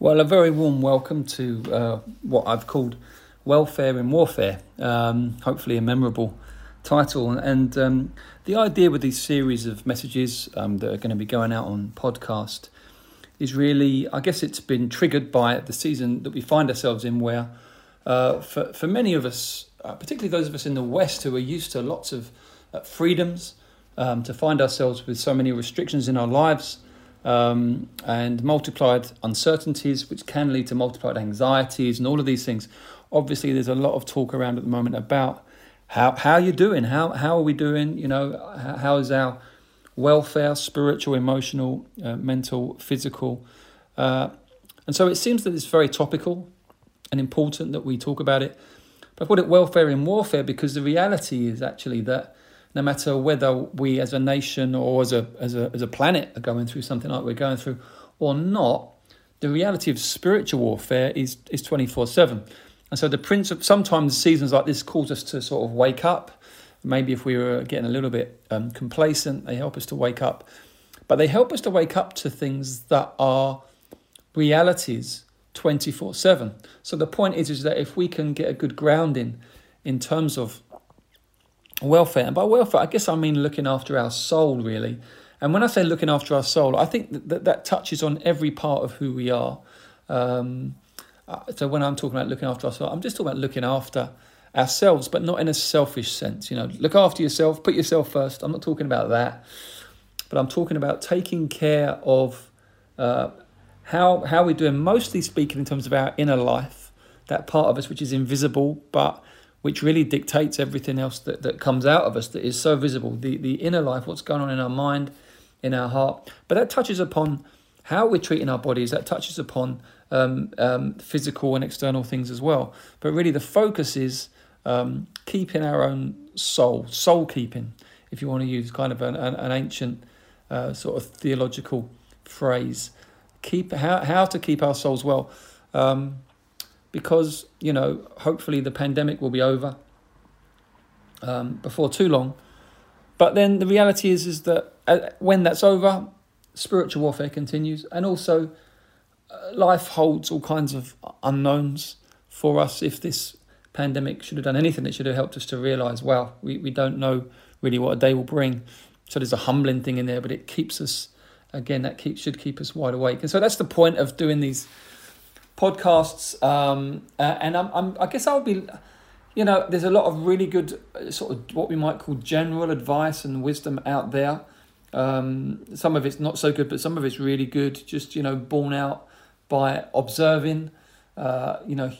Well, a very warm welcome to uh, what I've called Welfare in Warfare. Um, hopefully, a memorable title. And um, the idea with these series of messages um, that are going to be going out on podcast is really, I guess, it's been triggered by the season that we find ourselves in, where uh, for for many of us, uh, particularly those of us in the West who are used to lots of uh, freedoms, um, to find ourselves with so many restrictions in our lives um, and multiplied uncertainties, which can lead to multiplied anxieties and all of these things. Obviously, there's a lot of talk around at the moment about how how you're doing, how how are we doing? You know, how, is our welfare, spiritual, emotional, uh, mental, physical, uh, and so it seems that it's very topical and important that we talk about it. But I call it welfare in warfare because the reality is actually that no matter whether we as a nation or as a, as a, as a planet are going through something like we're going through or not, the reality of spiritual warfare is, is 24 7. And so the principle, sometimes seasons like this cause us to sort of wake up. Maybe if we were getting a little bit um, complacent, they help us to wake up. But they help us to wake up to things that are realities 24 7. So the point is, is that if we can get a good grounding in terms of welfare. And by welfare, I guess I mean looking after our soul, really. And when I say looking after our soul, I think that that, that touches on every part of who we are. Um, uh, so when I'm talking about looking after our soul, I'm just talking about looking after ourselves, but not in a selfish sense. You know, look after yourself, put yourself first. I'm not talking about that, but I'm talking about taking care of uh, how how we're doing. Mostly speaking, in terms of our inner life, that part of us which is invisible, but which really dictates everything else that, that comes out of us that is so visible the, the inner life, what's going on in our mind, in our heart. But that touches upon how we're treating our bodies, that touches upon um, um, physical and external things as well. But really, the focus is um, keeping our own soul, soul keeping, if you want to use kind of an, an, an ancient uh, sort of theological phrase. Keep how, how to keep our souls well. Um, because you know hopefully the pandemic will be over um, before too long. But then the reality is is that uh, when that's over, spiritual warfare continues, and also uh, life holds all kinds of unknowns for us. If this pandemic should have done anything, it should have helped us to realise, wow, we, we don't know really what a day will bring. So there's a humbling thing in there, but it keeps us again that keeps should keep us wide awake. And so that's the point of doing these podcasts, um, uh, and I'm, I'm, I guess I would be, you know, there's a lot of really good uh, sort of what we might call general advice and wisdom out there. Um, some of it's not so good, but some of it's really good. Just you know, born out by observing, uh, you know,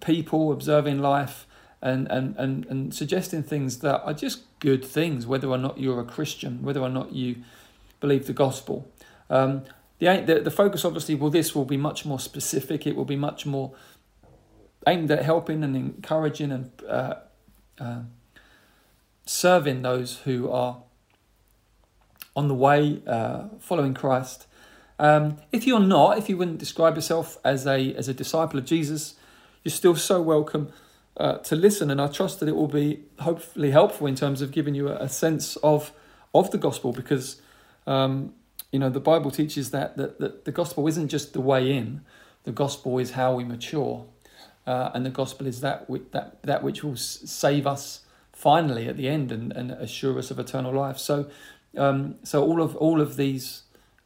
people, observing life, and, and and and suggesting things that are just good things, whether or not you're a Christian, whether or not you believe the gospel. Um, the, the, the focus obviously will this will be much more specific. It will be much more aimed at helping and encouraging and uh, uh, serving those who are on the way uh, following Christ. Um, if you're not, if you wouldn't describe yourself as a as a disciple of Jesus, you're still so welcome uh, to listen, and I trust that it will be hopefully helpful in terms of giving you a, a sense of of the gospel because um, you know, the Bible teaches that, that, that the gospel isn't just the way in, the gospel is how we mature. Uh, and the gospel is that, that, that which will save us finally at the end and, and assure us of eternal life. So, um, so all of all of these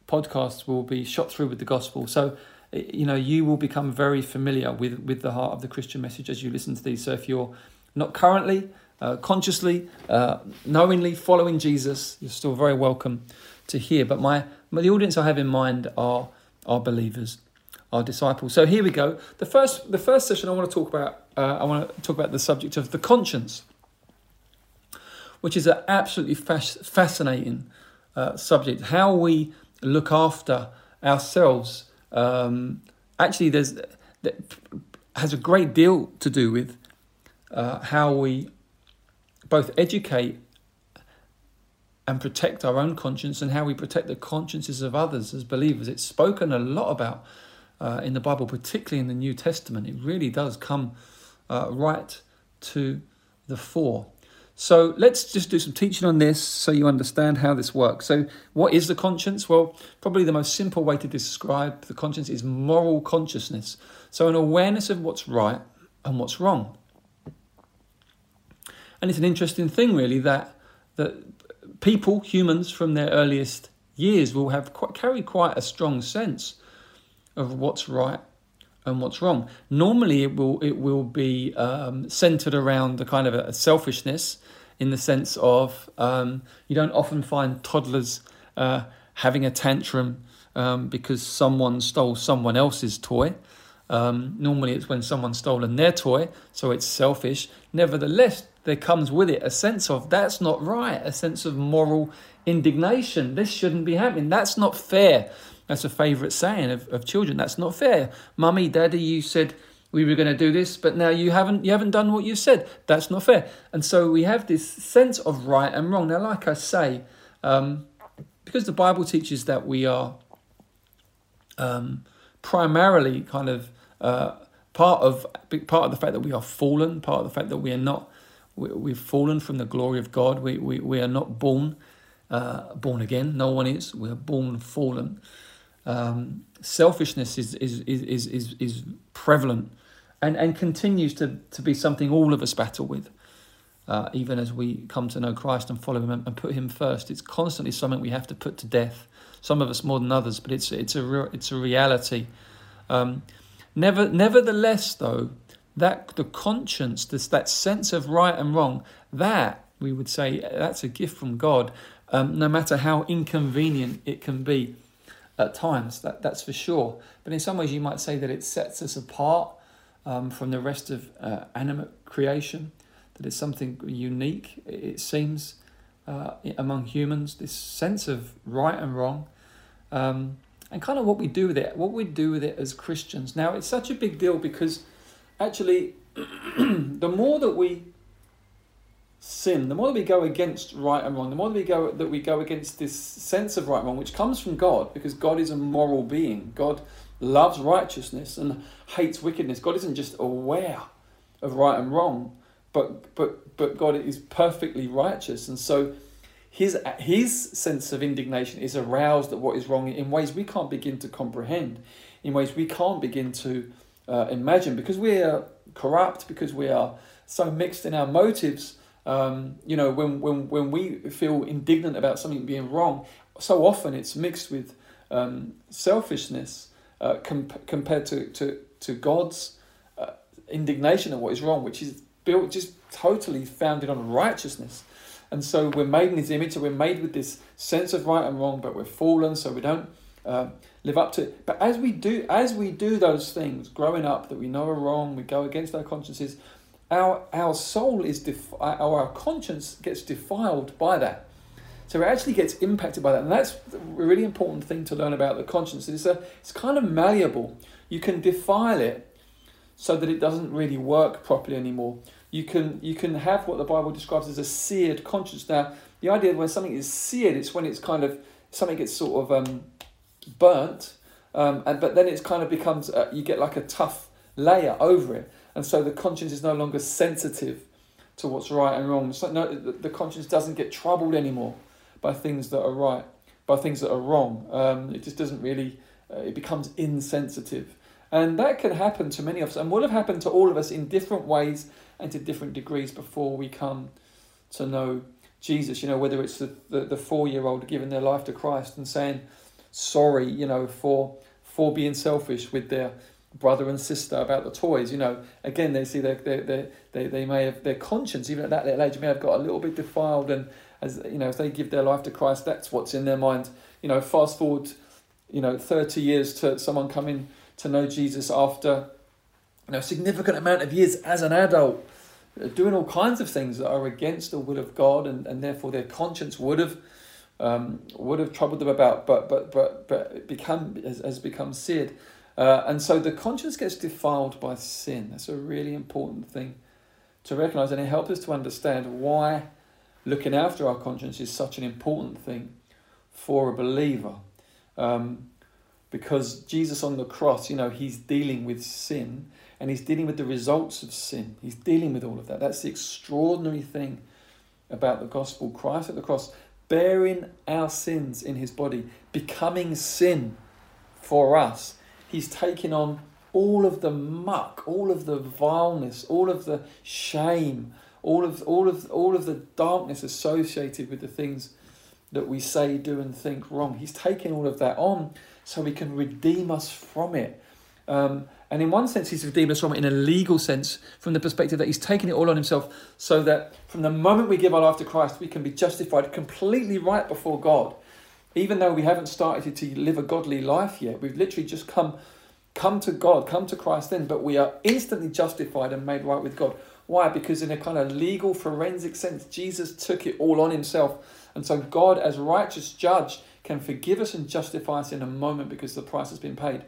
podcasts will be shot through with the gospel. So, you know, you will become very familiar with with the heart of the Christian message as you listen to these. So, if you're not currently, uh, consciously, uh, knowingly following Jesus, you're still very welcome to hear. But my, my the audience I have in mind are are believers, are disciples. So here we go. The first the first session I want to talk about uh, I want to talk about the subject of the conscience, which is an absolutely fas- fascinating uh, subject. How we look after ourselves. Um, actually, there's that has a great deal to do with uh, how we both educate and protect our own conscience and how we protect the consciences of others as believers. It's spoken a lot about uh, in the Bible, particularly in the New Testament. It really does come uh, right to the fore. So let's just do some teaching on this so you understand how this works. So, what is the conscience? Well, probably the most simple way to describe the conscience is moral consciousness. So, an awareness of what's right and what's wrong. And it's an interesting thing, really, that that people, humans from their earliest years, will have quite, carry quite a strong sense of what's right and what's wrong. Normally, it will it will be um, centered around the kind of a, selfishness, in the sense of um, you don't often find toddlers uh, having a tantrum um, because someone stole someone else's toy. Um, normally, it's when someone's stolen their toy, so it's selfish. Nevertheless, there comes with it a sense of that's not right, a sense of moral indignation. This shouldn't be happening. That's not fair. That's a favourite saying of, of children. That's not fair. Mummy, daddy, you said we were going to do this, but now you haven't you haven't done what you said. That's not fair. And so we have this sense of right and wrong. Now, like I say, um, because the Bible teaches that we are um, primarily kind of uh, part of part of the fact that we are fallen, part of the fact that we are not we, have fallen from the glory of God. We we, we are not born uh, born again. No one is. We are born fallen um, selfishness is, is, is, is, is prevalent and, and continues to, to be something all of us battle with. Uh, even as we come to know Christ and follow Him and, put Him first, it's constantly something we have to put to death. Some of us more than others, but it's it's a real, it's a reality. Um, never, nevertheless, though, that the conscience, this that sense of right and wrong, that we would say that's a gift from God. Um, no matter how inconvenient it can be, at times, that, that's for sure. But in some ways, you might say that it sets us apart um, from the rest of uh, animate creation, that it's something unique, it seems, uh, among humans, this sense of right and wrong. Um, and kind of what we do with it, what we do with it as Christians. Now, it's such a big deal because actually, the more that we sin, the more that we go against right and wrong, the more that we go that we go against this sense of right and wrong, which comes from God, because God is a moral being. God loves righteousness and hates wickedness. God isn't just aware of right and wrong, but but but God is perfectly righteous, and so his his sense of indignation is aroused at what is wrong in ways we can't begin to comprehend, in ways we can't begin to uh, imagine, because we are corrupt, because we are so mixed in our motives um, you know, when, when, when we feel indignant about something being wrong, so often it's mixed with um, selfishness uh, comp- compared to, to, to God's uh, indignation at what is wrong, which is built just totally founded on righteousness. And so we're made in His image, so we're made with this sense of right and wrong, but we're fallen, so we don't uh, live up to it. But as we do, as we do those things, growing up that we know are wrong, we go against our consciences our, our soul is, def- our, our conscience gets defiled by that. So it actually gets impacted by that. And that's a really important thing to learn about the conscience. It's, a, it's kind of malleable. You can defile it so that it doesn't really work properly anymore. You can, you can have what the Bible describes as a seared conscience. Now, the idea when something is seared, it's when it's kind of, something gets sort of um, burnt, um, and, but then it's kind of becomes, uh, you get like a tough layer over it and so the conscience is no longer sensitive to what's right and wrong. So no, the conscience doesn't get troubled anymore by things that are right, by things that are wrong. Um, it just doesn't really. Uh, it becomes insensitive, and that can happen to many of us, and will have happened to all of us in different ways and to different degrees before we come to know Jesus. You know, whether it's the, the, the four year old giving their life to Christ and saying sorry, you know, for for being selfish with their brother and sister about the toys. You know, again, they see their, their, their, they, they may have their conscience, even at that little age, may have got a little bit defiled. And as you know, if they give their life to Christ, that's what's in their mind. You know, fast forward, you know, 30 years to someone coming to know Jesus after, you know, a significant amount of years as an adult, uh, doing all kinds of things that are against the will of God, and, and therefore their conscience would have. Um, would have troubled them about, but but but but become has, has become seared. Uh, and so the conscience gets defiled by sin. That's a really important thing to recognize, and it helps us to understand why looking after our conscience is such an important thing for a believer. Um, because Jesus on the cross, you know, he's dealing with sin and he's dealing with the results of sin. He's dealing with all of that. That's the extraordinary thing about the gospel. Christ at the cross, bearing our sins in his body, becoming sin for us. He's taken on all of the muck, all of the vileness, all of the shame, all of all of all of the darkness associated with the things that we say, do, and think wrong. He's taken all of that on so he can redeem us from it. Um, and in one sense, he's redeemed us from it in a legal sense, from the perspective that he's taken it all on himself, so that from the moment we give our life to Christ, we can be justified completely right before God. Even though we haven't started to live a godly life yet, we've literally just come, come to God, come to Christ then, but we are instantly justified and made right with God. Why? Because in a kind of legal forensic sense, Jesus took it all on himself. And so God, as righteous judge, can forgive us and justify us in a moment because the price has been paid.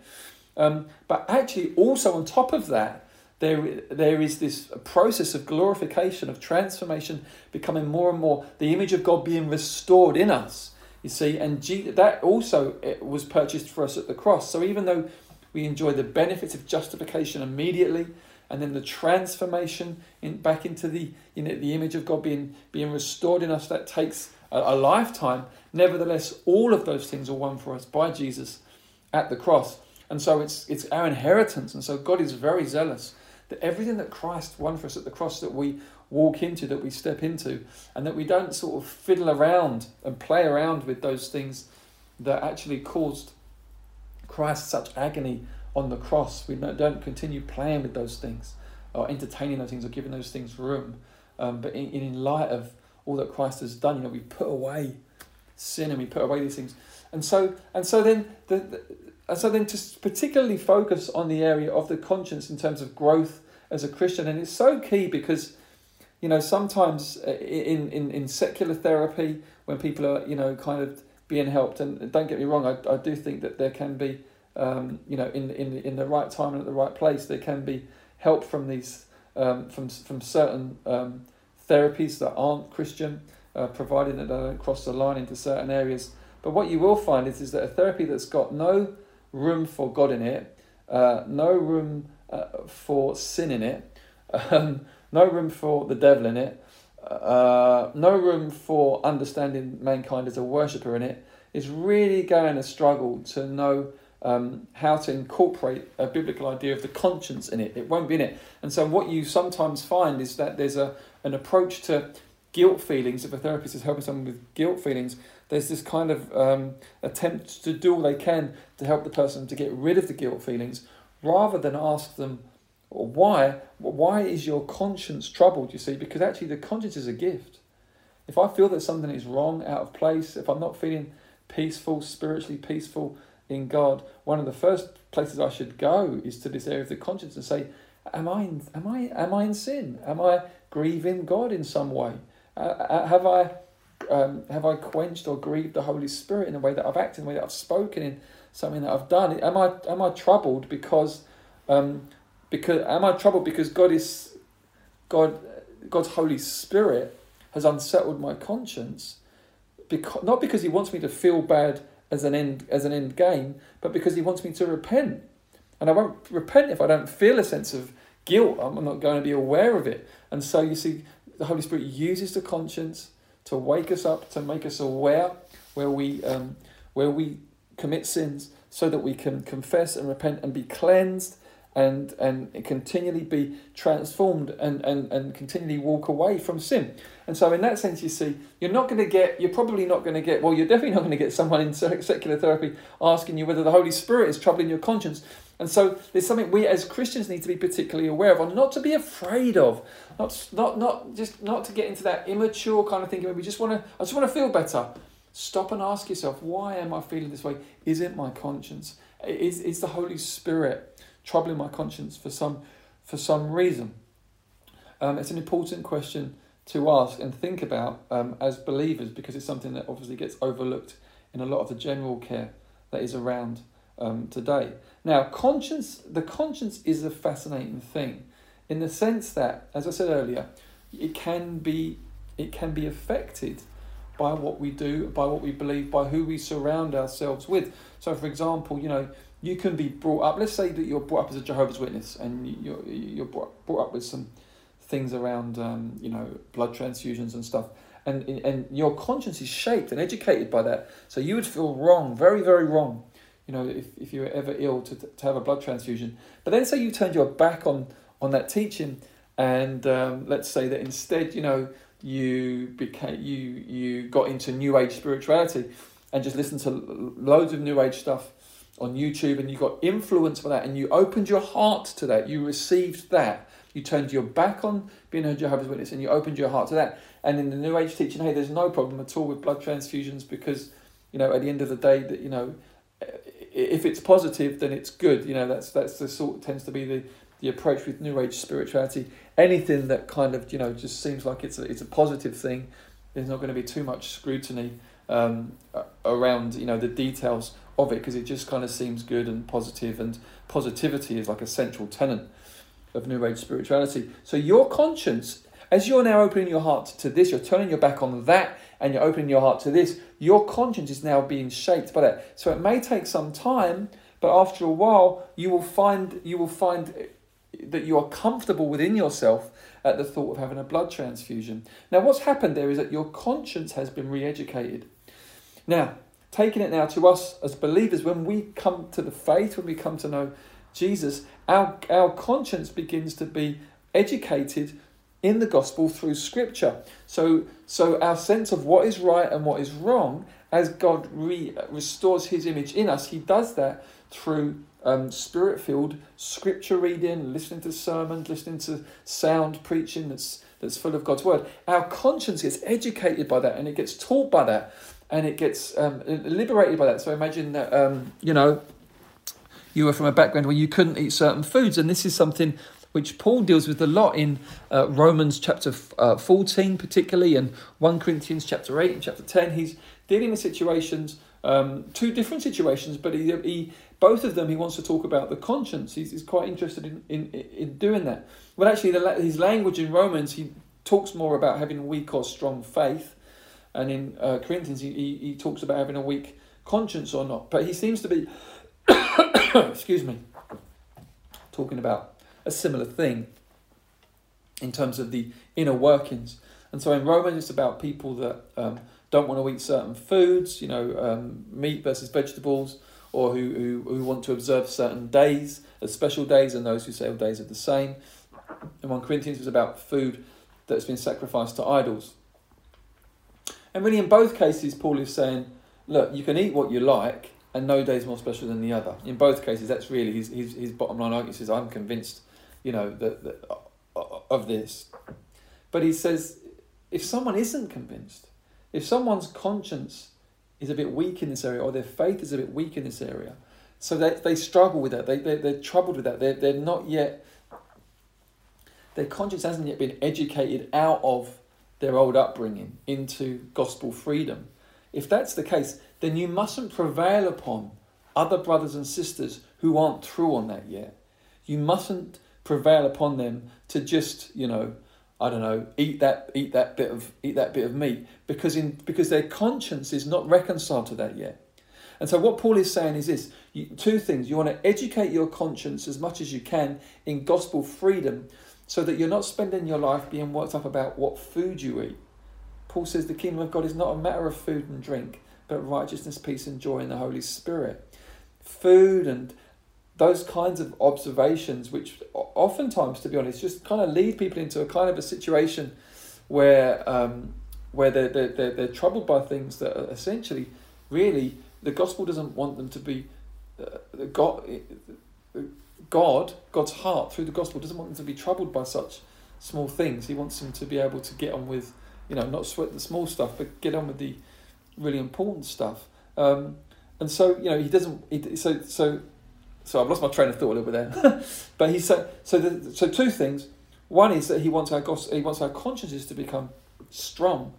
Um, but actually, also on top of that, there, there is this process of glorification, of transformation, becoming more and more the image of God being restored in us. You see, and G, that also was purchased for us at the cross. So even though we enjoy the benefits of justification immediately, and then the transformation in back into the you know the image of God being being restored in us, that takes a, a lifetime. Nevertheless, all of those things are won for us by Jesus at the cross. And so it's, it's our inheritance. And so God is very zealous that everything that Christ won for us at the cross that we walk into, that we step into, and that we don't sort of fiddle around and play around with those things that actually caused Christ such agony on the cross. We don't continue playing with those things or entertaining those things or giving those things room. Um, but in, in light of all that Christ has done, you know, we put away sin and we put away these things. And so, and so then the, the and so then to particularly focus on the area of the conscience in terms of growth as a Christian, and it's so key because, you know, sometimes uh, in, in, in secular therapy, when people are, you know, kind of being helped, and don't get me wrong, I, I do think that there can be, um, you know, in, in, in the right time and at the right place, there can be help from these, um, from, from certain um, therapies that aren't Christian, uh, providing that they don't cross the line into certain areas. But what you will find is, is that a therapy that's got no room for God in it, uh, no room uh, for sin in it, um, no room for the devil in it, uh, no room for understanding mankind as a worshipper in it, is really going to struggle to know um, how to incorporate a biblical idea of the conscience in it. It won't be in it. And so, what you sometimes find is that there's a, an approach to guilt feelings. If a therapist is helping someone with guilt feelings, there's this kind of um, attempt to do all they can to help the person to get rid of the guilt feelings rather than ask them why why is your conscience troubled you see? Because actually the conscience is a gift. If i feel that something is wrong out of place if i'm not feeling peaceful spiritually peaceful in god one of the first places i should go is to this area of the conscience and say am i in, am i am i in sin? Am i grieving god in some way? Uh, uh have i um, have I quenched or grieved the Holy Spirit in the way that I've acted, in the way that I've spoken, in something that I've done? Am I am I troubled because um, because am I troubled because God is God God's Holy Spirit has unsettled my conscience? Because not because He wants me to feel bad as an end as an end game, but because He wants me to repent. And I won't repent if I don't feel a sense of guilt. I'm not going to be aware of it. And so you see, the Holy Spirit uses the conscience to wake us up, to make us aware where we, um, where we commit sins, so that we can confess and repent and be cleansed and, and continually be transformed and, and, and continually walk away from sin. And so, in that sense, you see, you're not going to get, you're probably not going to get, well, you're definitely not going to get someone in secular therapy asking you whether the Holy Spirit is troubling your conscience. And so there's something we as Christians need to be particularly aware of, or not to be afraid of, not not not just not to get into that immature kind of thinking we just want to I just want to feel better. Stop and ask yourself, why am I feeling this way? Is it my conscience? Is is the Holy Spirit troubling my conscience for some for some reason? Um, it's an important question to ask and think about um, as believers because it's something that obviously gets overlooked in a lot of the general care that is around um, today. Now, conscience, the conscience is a fascinating thing, in the sense that, as I said earlier, it can be it can be affected by what we do, by what we believe, by who we surround ourselves with. So, for example, you know, you can be brought up. Let's say that you're brought up as a Jehovah's Witness, and you're you're brought, brought up with some things around, um, you know, blood transfusions and stuff, and and your conscience is shaped and educated by that. So you would feel wrong, very very wrong, you know, if, if you were ever ill to to have a blood transfusion. But then say you turned your back on on that teaching, and um, let's say that instead, you know, you became you you got into New Age spirituality, and just listened to loads of New Age stuff on YouTube, and you got influenced by that, and you opened your heart to that, you received that. You turned your back on being a Jehovah's Witness and you opened your heart to that. And in the New Age teaching, hey, there's no problem at all with blood transfusions because, you know, at the end of the day, that you know, if it's positive, then it's good. You know, that's that's the sort tends to be the the approach with New Age spirituality. Anything that kind of you know just seems like it's a it's a positive thing, there's not going to be too much scrutiny um, around you know the details of it because it just kind of seems good and positive and positivity is like a central tenet of New Age spirituality. So your conscience, as you're now opening your heart to this, you're turning your back on that and you're opening your heart to this, your conscience is now being shaped by that. So it may take some time, but after a while, you will find you will find eh, that you are comfortable within yourself at the thought of having a blood transfusion. Now, what's happened there is that your conscience has been re-educated. Now, taking it now to us as believers, when we come to the faith, when we come to know Jesus, our, our conscience begins to be educated in the gospel through scripture. So, so our sense of what is right and what is wrong, as God re- restores his image in us, he does that through um, spirit filled scripture reading, listening to sermons, listening to sound preaching that's, that's full of God's word. Our conscience gets educated by that and it gets taught by that and it gets um, liberated by that. So imagine that, um, you know, you were from a background where you couldn't eat certain foods, and this is something which Paul deals with a lot in uh, Romans chapter uh, 14, particularly, and 1 Corinthians chapter 8 and chapter 10. He's dealing with situations, um, two different situations, but he, he, both of them he wants to talk about the conscience. He's, he's quite interested in, in, in doing that. Well, actually, the, his language in Romans, he talks more about having weak or strong faith, and in uh, Corinthians, he, he, he talks about having a weak conscience or not. But he seems to be, excuse me, talking about a similar thing in terms of the inner workings. And so in Romans, it's about people that um, don't want to eat certain foods, you know, um, meat versus vegetables, or who, who, who want to observe certain days as special days, and those who say all days are the same. And 1 Corinthians was about food that's been sacrificed to idols. And really, in both cases, Paul is saying, look, you can eat what you like, and no day is more special than the other. In both cases, that's really his, his, his bottom line argument. He says, I'm convinced, you know, that, that uh, uh, of this. But he says, if someone isn't convinced, if someone's conscience is a bit weak in this area, or their faith is a bit weak in this area, so they, they struggle with that, they, they, they're troubled with that, they're, they're not yet, their conscience hasn't yet been educated out of their old upbringing into gospel freedom. If that's the case, then you mustn't prevail upon other brothers and sisters who aren't through on that yet. You mustn't prevail upon them to just, you know, I don't know, eat that eat that bit of eat that bit of meat because in because their conscience is not reconciled to that yet. And so what Paul is saying is this, you, two things. You want to educate your conscience as much as you can in gospel freedom so that you're not spending your life being worked up about what food you eat. Paul says the kingdom of God is not a matter of food and drink, but righteousness, peace, and joy in the Holy Spirit. Food and those kinds of observations, which oftentimes, to be honest, just kind of lead people into a kind of a situation where um, where they're, they're, they're, they're troubled by things that are essentially, really, the gospel doesn't want them to be. Uh, God, God, God's heart through the gospel doesn't want them to be troubled by such small things. He wants them to be able to get on with, you know, not sweat the small stuff, but get on with the really important stuff. Um, and so, you know, he doesn't. He, so, so, so I've lost my train of thought a little bit there. but he said so. The, so two things. One is that he wants our gos- he wants our consciences to become strong,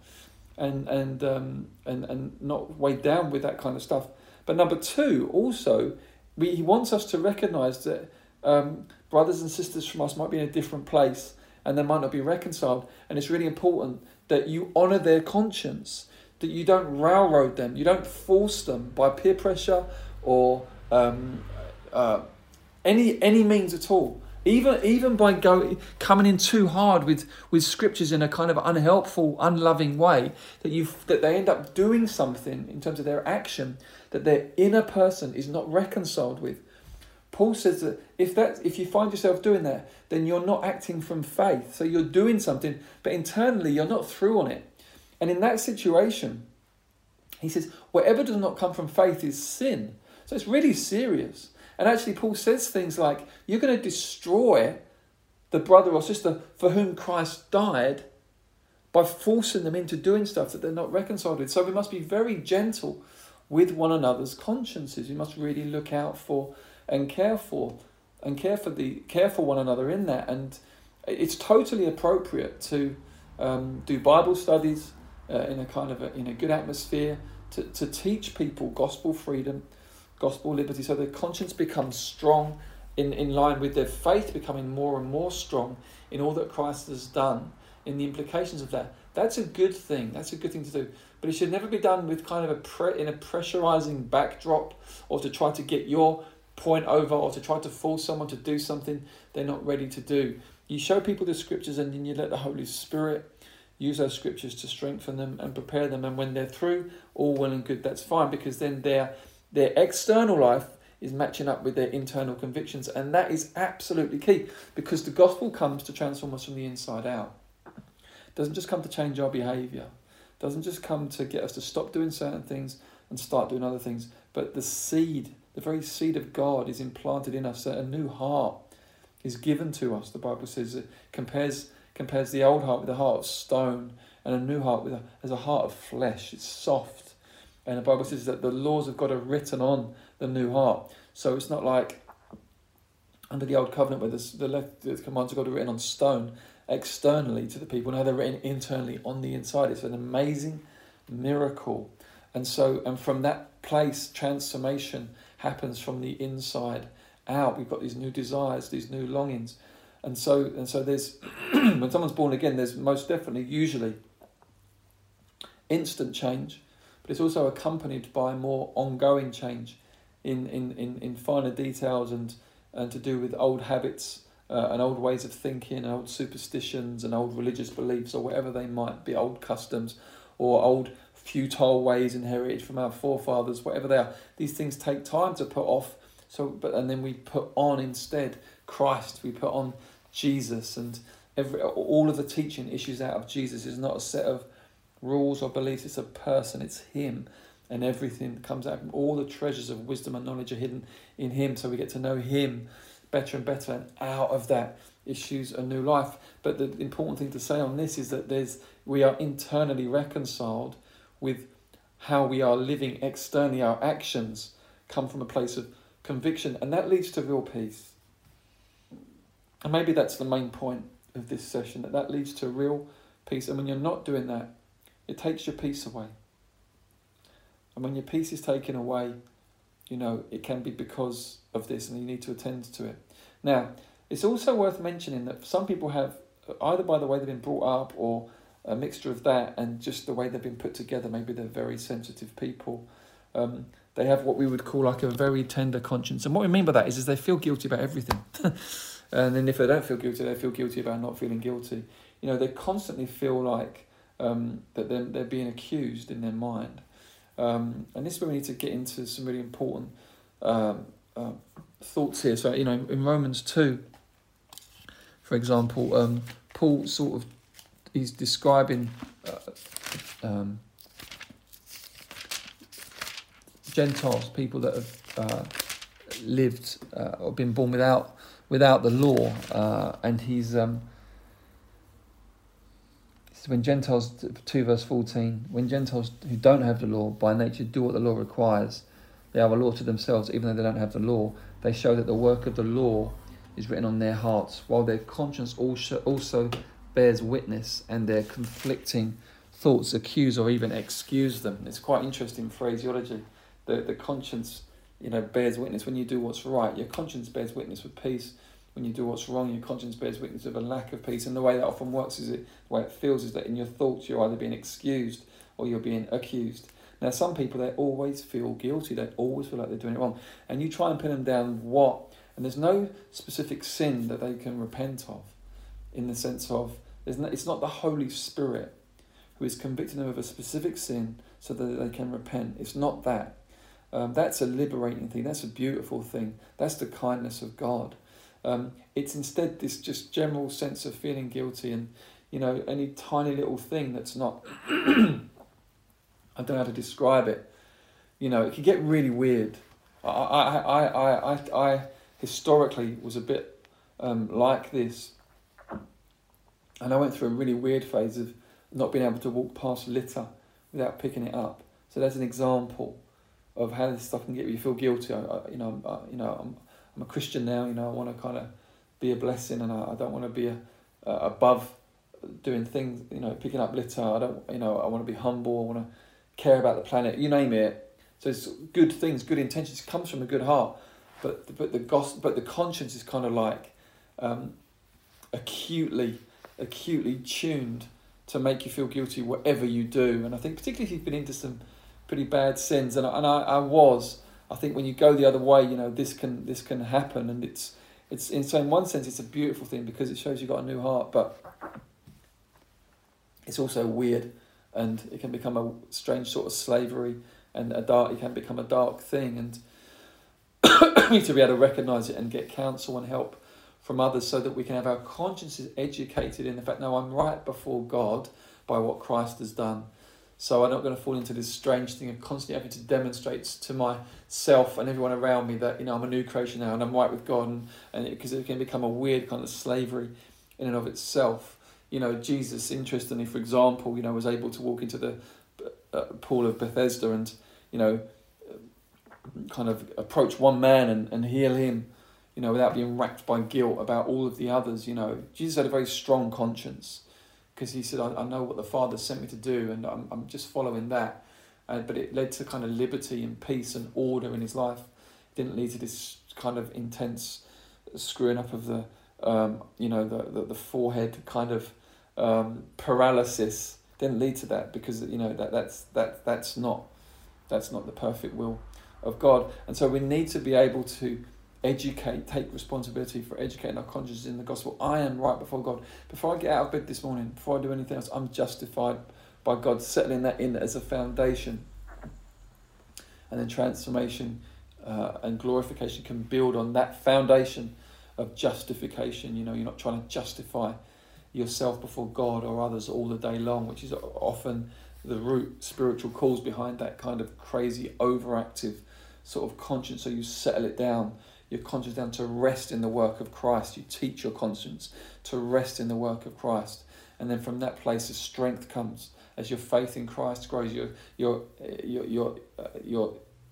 and and um, and and not weighed down with that kind of stuff. But number two, also, we, he wants us to recognise that um, brothers and sisters from us might be in a different place and they might not be reconciled. And it's really important that you honour their conscience, that you don't railroad them, you don't force them by peer pressure or um, uh, any any means at all. Even, even by go, coming in too hard with, with scriptures in a kind of unhelpful, unloving way, that, you that they end up doing something in terms of their action that their inner person is not reconciled with. Paul says that if that if you find yourself doing that, then you're not acting from faith. So you're doing something, but internally you're not through on it. And in that situation, he says, whatever does not come from faith is sin. So it's really serious. And actually, Paul says things like, you're going to destroy the brother or sister for whom Christ died by forcing them into doing stuff that they're not reconciled with. So we must be very gentle with one another's consciences. We must really look out for and care for and care for the care for one another in that. And it's totally appropriate to um, do Bible studies uh, in a kind of a, in a good atmosphere to, to teach people gospel freedom, gospel liberty, so their conscience becomes strong in, in line with their faith becoming more and more strong in all that Christ has done, in the implications of that. That's a good thing. That's a good thing to do. But it should never be done with kind of a pre- in a pressurizing backdrop or to try to get your point over or to try to force someone to do something they're not ready to do. You show people the scriptures and then you let the Holy Spirit use those scriptures to strengthen them and prepare them. And when they're through, all well and good, that's fine because then their their external life is matching up with their internal convictions, and that is absolutely key because the gospel comes to transform us from the inside out. It doesn't just come to change our behaviour. Doesn't just come to get us to stop doing certain things and start doing other things, but the seed, the very seed of God, is implanted in us. A new heart is given to us. The Bible says it compares compares the old heart with a heart of stone and a new heart with a, as a heart of flesh. It's soft. And the Bible says that the laws of God are written on the new heart. So it's not like under the old covenant where the, the, left, the commands of God are written on stone externally to the people. Now they're written internally on the inside. It's an amazing miracle. And so, and from that place, transformation happens from the inside out. We've got these new desires, these new longings. And so, and so there's, when someone's born again, there's most definitely, usually, instant change, but it's also accompanied by more ongoing change in, in, in, in finer details and, and to do with old habits uh, and old ways of thinking, old superstitions and old religious beliefs or whatever they might be, old customs or old futile ways inherited from our forefathers, whatever they are. These things take time to put off. So, but and then we put on instead Christ. We put on Jesus, and every all of the teaching issues out of Jesus is not a set of rules or beliefs. It's a person. It's Him, and everything comes out. All the treasures of wisdom and knowledge are hidden in Him. So we get to know Him better and better, and out of that issues a new life. But the important thing to say on this is that there's we are internally reconciled with how we are living externally. Our actions come from a place of conviction, and that leads to real peace. And maybe that's the main point of this session that that leads to real peace. And when you're not doing that, it takes your peace away. And when your peace is taken away, you know, it can be because of this and you need to attend to it. Now, it's also worth mentioning that some people have, either by the way they've been brought up or a mixture of that and just the way they've been put together, maybe they're very sensitive people. Um, they have what we would call like a very tender conscience. And what we mean by that is, is they feel guilty about everything. and then if they don't feel guilty, they feel guilty about not feeling guilty. You know, they constantly feel like um, that they're, they're being accused in their mind. Um, and this is where we need to get into some really important um, uh, thoughts here. So, you know, in Romans 2, for example, um, Paul sort of he's describing uh, um, Gentiles, people that have uh, lived uh, or been born without without the law, uh, and he's um, when Gentiles two verse fourteen, when Gentiles who don't have the law by nature do what the law requires, they are a law to themselves, even though they don't have the law. They show that the work of the law is written on their hearts, while their conscience also also bears witness, and their conflicting thoughts accuse or even excuse them. It's quite interesting phraseology. The the conscience, you know, bears witness when you do what's right. Your conscience bears witness with peace when you do what's wrong, your conscience bears witness of a lack of peace. And the way that often works is it, the way it feels is that in your thoughts you're either being excused or you're being accused. Now, some people they always feel guilty. They always feel like they're doing it wrong, and you try and pin them down what And there's no specific sin that they can repent of, in the sense of it's not the Holy Spirit who is convicting them of a specific sin so that they can repent. It's not that. Um, that's a liberating thing. That's a beautiful thing. That's the kindness of God. Um, it's instead this just general sense of feeling guilty and, you know, any tiny little thing that's not, I don't know how to describe it. You know, it can get really weird. I, I, I, I, I, historically was a bit um, like this. And I went through a really weird phase of not being able to walk past litter without picking it up. So that's an example of how this stuff can get you feel guilty. I, I, you know, I, you know, I'm, I'm a Christian now. You know, I want to kind of be a blessing, and I, I don't want to be a, uh, above doing things. You know, picking up litter. I don't. You know, I want to be humble. I want to care about the planet. You name it. So it's good things, good intentions. Comes from a good heart, but but the gospel, but the conscience is kind of like um, acutely, acutely tuned to make you feel guilty whatever you do. And I think particularly if you've been into some pretty bad sins, and I, and I, I was. I think when you go the other way, you know this can this can happen, and it's it's in so in one sense it's a beautiful thing because it shows you've got a new heart, but it's also weird, and it can become a strange sort of slavery, and a dark it can become a dark thing, and we need to be able to recognise it and get counsel and help from others so that we can have our consciences educated in the fact, no, I'm right before God by what Christ has done. So I'm not going to fall into this strange thing of constantly having to demonstrate to myself and everyone around me that you know I'm a new creation now and I'm right with God, and and because it, it, can become a weird kind of slavery in and of itself. You know, Jesus, interestingly, for example, you know, was able to walk into the uh, pool of Bethesda and you know, kind of approach one man and, and heal him you know, without being racked by guilt about all of the others. You know, Jesus had a very strong conscience because he said, I, I know what the Father sent me to do and I'm, I'm just following that. Uh, but it led to kind of liberty and peace and order in his life. It didn't lead to this kind of intense screwing up of the, um, you know, the, the, the forehead kind of um, paralysis. Didn't lead to that because, you know, that, that's, that, that's, not, that's not the perfect will of God. And so we need to be able to educate, take responsibility for educating our consciences in the gospel. I am right before God. Before I get out of bed this morning, before I do anything else, I'm justified by God, settling that in as a foundation. And then transformation uh, and glorification can build on that foundation of justification. You know, you're not trying to justify yourself before God or others all the day long, which is often the root spiritual cause behind that kind of crazy overactive sort of conscience. So you settle it down your conscience down to rest in the work of Christ. You teach your conscience to rest in the work of Christ. And then from that place, the strength comes as your faith in Christ grows. You're, you're, you're, you're, uh,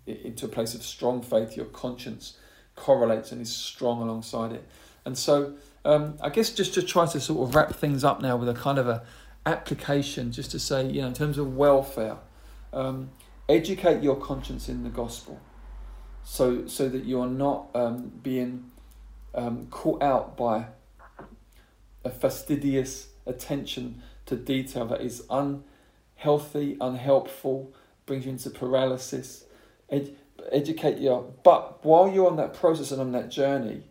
into a place of strong faith. Your conscience correlates and is strong alongside it. And so, um, I guess just to try to sort of wrap things up now with a kind of a application, just to say, you know, in terms of welfare, um, educate your conscience in the gospel so so that you are not um, being um, caught out by a fastidious attention to detail that is unhealthy, unhelpful, brings you into paralysis. Ed- educate you, but while you're on that process and on that journey,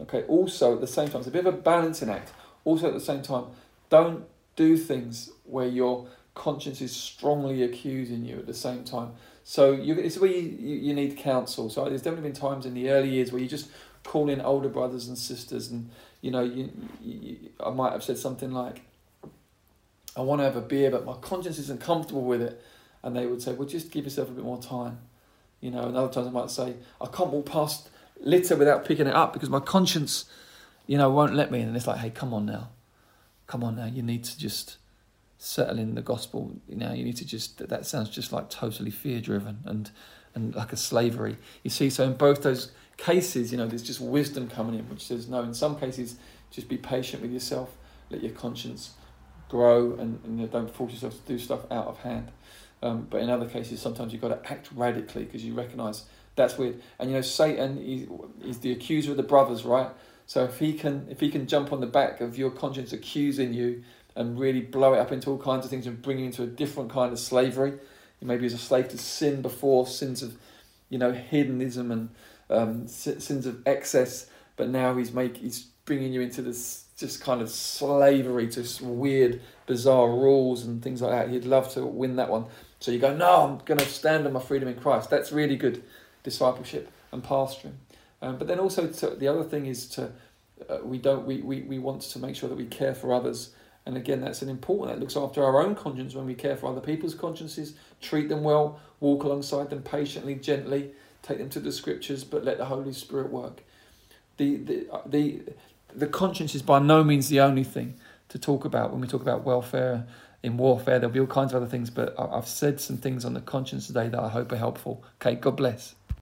okay, also at the same time, it's a bit of a balancing act. Also at the same time, don't do things where your conscience is strongly accusing you at the same time. So you, it's where you, you, need counsel. So there's definitely been times in the early years where you just call in older brothers and sisters, and you know, you, you, I might have said something like, "I want to have a beer, but my conscience isn't comfortable with it," and they would say, "Well, just give yourself a bit more time." You know, and other times I might say, "I can't walk past litter without picking it up because my conscience, you know, won't let me." And it's like, "Hey, come on now, come on now, you need to just." Settle in the gospel. You know, you need to just that sounds just like totally fear driven and and like a slavery. You see, so in both those cases, you know, there's just wisdom coming in, which says no. In some cases, just be patient with yourself, let your conscience grow, and, and you know, don't force yourself to do stuff out of hand. Um, but in other cases, sometimes you've got to act radically because you recognise that's weird. And you know, Satan is, is the accuser of the brothers, right? So if he can if he can jump on the back of your conscience accusing you and really blow it up into all kinds of things and bring you into a different kind of slavery. Maybe as a slave to sin before, sins of, you know, hedonism and um, sins of excess, but now he's make he's bringing you into this just kind of slavery to weird, bizarre rules and things like that. He'd love to win that one. So you go, no, I'm going to stand on my freedom in Christ. That's really good discipleship and pastoring. Um, but then also to, the other thing is to uh, we don't we, we, we want to make sure that we care for others and again that's an important that looks after our own conscience when we care for other people's consciences treat them well walk alongside them patiently gently take them to the scriptures but let the holy spirit work. The the uh, the, the conscience is by no means the only thing to talk about when we talk about welfare in warfare there'll be all kinds of other things but i've said some things on the conscience today that i hope are helpful. Okay god bless